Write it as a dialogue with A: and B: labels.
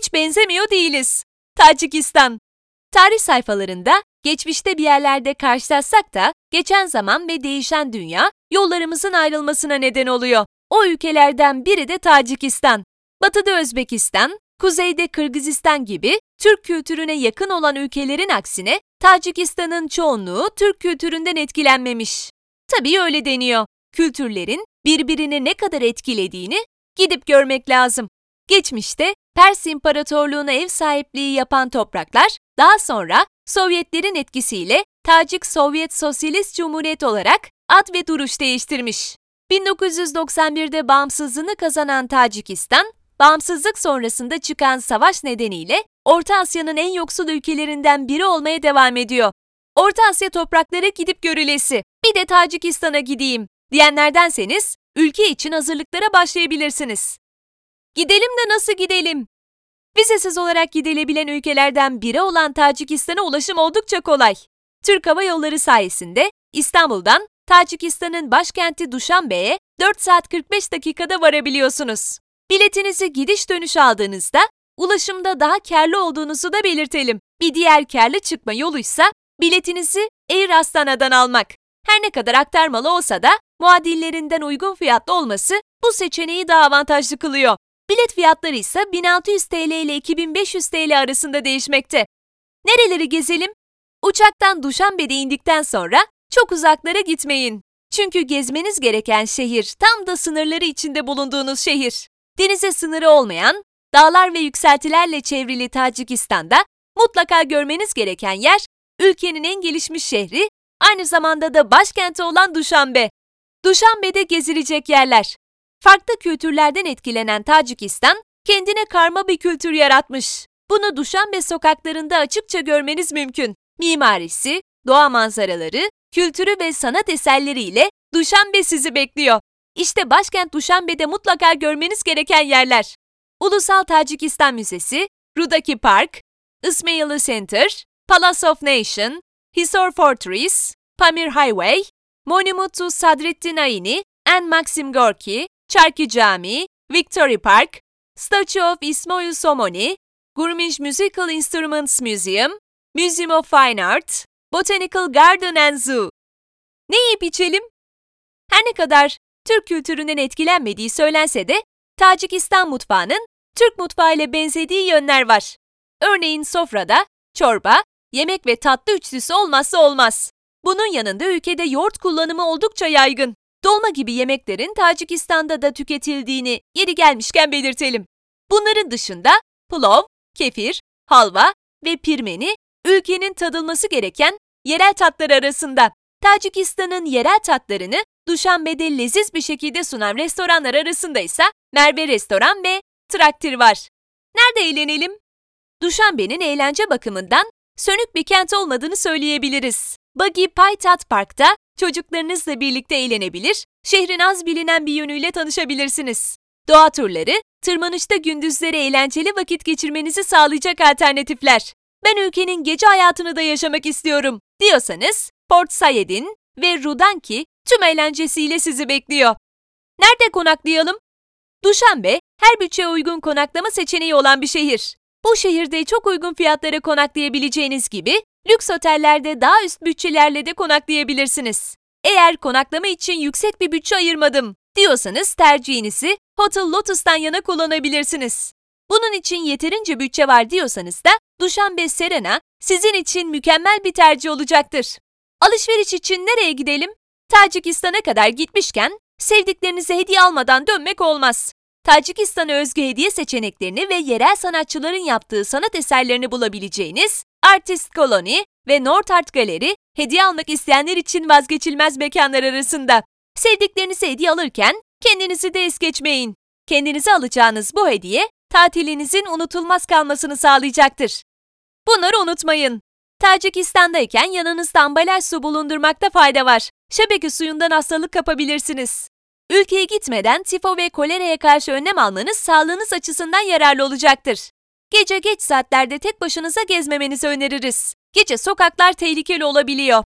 A: hiç benzemiyor değiliz. Tacikistan. Tarih sayfalarında geçmişte bir yerlerde karşılaşsak da geçen zaman ve değişen dünya yollarımızın ayrılmasına neden oluyor. O ülkelerden biri de Tacikistan. Batıda Özbekistan, kuzeyde Kırgızistan gibi Türk kültürüne yakın olan ülkelerin aksine Tacikistan'ın çoğunluğu Türk kültüründen etkilenmemiş. Tabii öyle deniyor. Kültürlerin birbirini ne kadar etkilediğini gidip görmek lazım. Geçmişte Pers İmparatorluğu'na ev sahipliği yapan topraklar daha sonra Sovyetlerin etkisiyle Tacik Sovyet Sosyalist Cumhuriyet olarak ad ve duruş değiştirmiş. 1991'de bağımsızlığını kazanan Tacikistan, bağımsızlık sonrasında çıkan savaş nedeniyle Orta Asya'nın en yoksul ülkelerinden biri olmaya devam ediyor. Orta Asya toprakları gidip görülesi, bir de Tacikistan'a gideyim diyenlerdenseniz ülke için hazırlıklara başlayabilirsiniz. Gidelim de nasıl gidelim? Vizesiz olarak gidilebilen ülkelerden biri olan Tacikistan'a ulaşım oldukça kolay. Türk Hava Yolları sayesinde İstanbul'dan Tacikistan'ın başkenti Duşanbe'ye 4 saat 45 dakikada varabiliyorsunuz. Biletinizi gidiş dönüş aldığınızda ulaşımda daha karlı olduğunuzu da belirtelim. Bir diğer karlı çıkma yoluysa biletinizi Air Astana'dan almak. Her ne kadar aktarmalı olsa da muadillerinden uygun fiyatlı olması bu seçeneği daha avantajlı kılıyor. Bilet fiyatları ise 1600 TL ile 2500 TL arasında değişmekte. Nereleri gezelim? Uçaktan Duşanbe'de indikten sonra çok uzaklara gitmeyin. Çünkü gezmeniz gereken şehir tam da sınırları içinde bulunduğunuz şehir. Denize sınırı olmayan, dağlar ve yükseltilerle çevrili Tacikistan'da mutlaka görmeniz gereken yer ülkenin en gelişmiş şehri, aynı zamanda da başkenti olan Duşanbe. Duşanbe'de gezilecek yerler. Farklı kültürlerden etkilenen Tacikistan, kendine karma bir kültür yaratmış. Bunu Duşanbe sokaklarında açıkça görmeniz mümkün. Mimarisi, doğa manzaraları, kültürü ve sanat eserleriyle Duşanbe sizi bekliyor. İşte başkent Duşanbe'de mutlaka görmeniz gereken yerler. Ulusal Tacikistan Müzesi, Rudaki Park, Ismaili Center, Palace of Nation, Hisor Fortress, Pamir Highway, Monument to Sadrettin Ayni and Maxim Gorki, Çarkı Camii, Victory Park, Statue of Ismail Somoni, Gurmish Musical Instruments Museum, Museum of Fine Art, Botanical Garden and Zoo. Ne yiyip içelim? Her ne kadar Türk kültüründen etkilenmediği söylense de Tacikistan mutfağının Türk mutfağı ile benzediği yönler var. Örneğin sofrada çorba, yemek ve tatlı üçlüsü olmazsa olmaz. Bunun yanında ülkede yoğurt kullanımı oldukça yaygın. Dolma gibi yemeklerin Tacikistan'da da tüketildiğini yeri gelmişken belirtelim. Bunların dışında pulov, kefir, halva ve pirmeni ülkenin tadılması gereken yerel tatlar arasında. Tacikistan'ın yerel tatlarını Duşanbe'de leziz bir şekilde sunan restoranlar arasında ise Merve Restoran ve Traktir var. Nerede eğlenelim? Duşanbe'nin eğlence bakımından sönük bir kent olmadığını söyleyebiliriz. Buggy Paytat Park'ta çocuklarınızla birlikte eğlenebilir, şehrin az bilinen bir yönüyle tanışabilirsiniz. Doğa turları, tırmanışta gündüzleri eğlenceli vakit geçirmenizi sağlayacak alternatifler. Ben ülkenin gece hayatını da yaşamak istiyorum diyorsanız Port Said'in ve Rudanki tüm eğlencesiyle sizi bekliyor. Nerede konaklayalım? Duşanbe, her bütçeye uygun konaklama seçeneği olan bir şehir. Bu şehirde çok uygun fiyatlara konaklayabileceğiniz gibi lüks otellerde daha üst bütçelerle de konaklayabilirsiniz. Eğer konaklama için yüksek bir bütçe ayırmadım diyorsanız tercihinizi Hotel Lotus'tan yana kullanabilirsiniz. Bunun için yeterince bütçe var diyorsanız da Duşanbe Serena sizin için mükemmel bir tercih olacaktır. Alışveriş için nereye gidelim? Tacikistan'a kadar gitmişken sevdiklerinize hediye almadan dönmek olmaz. Tacikistan'a özgü hediye seçeneklerini ve yerel sanatçıların yaptığı sanat eserlerini bulabileceğiniz Artist Colony ve North Art Gallery hediye almak isteyenler için vazgeçilmez mekanlar arasında. Sevdiklerinize hediye alırken kendinizi de es geçmeyin. Kendinize alacağınız bu hediye tatilinizin unutulmaz kalmasını sağlayacaktır. Bunları unutmayın. Tacikistan'dayken yanınızda ambalaj su bulundurmakta fayda var. Şebeke suyundan hastalık kapabilirsiniz. Ülkeye gitmeden tifo ve koleraya karşı önlem almanız sağlığınız açısından yararlı olacaktır. Gece geç saatlerde tek başınıza gezmemenizi öneririz. Gece sokaklar tehlikeli olabiliyor.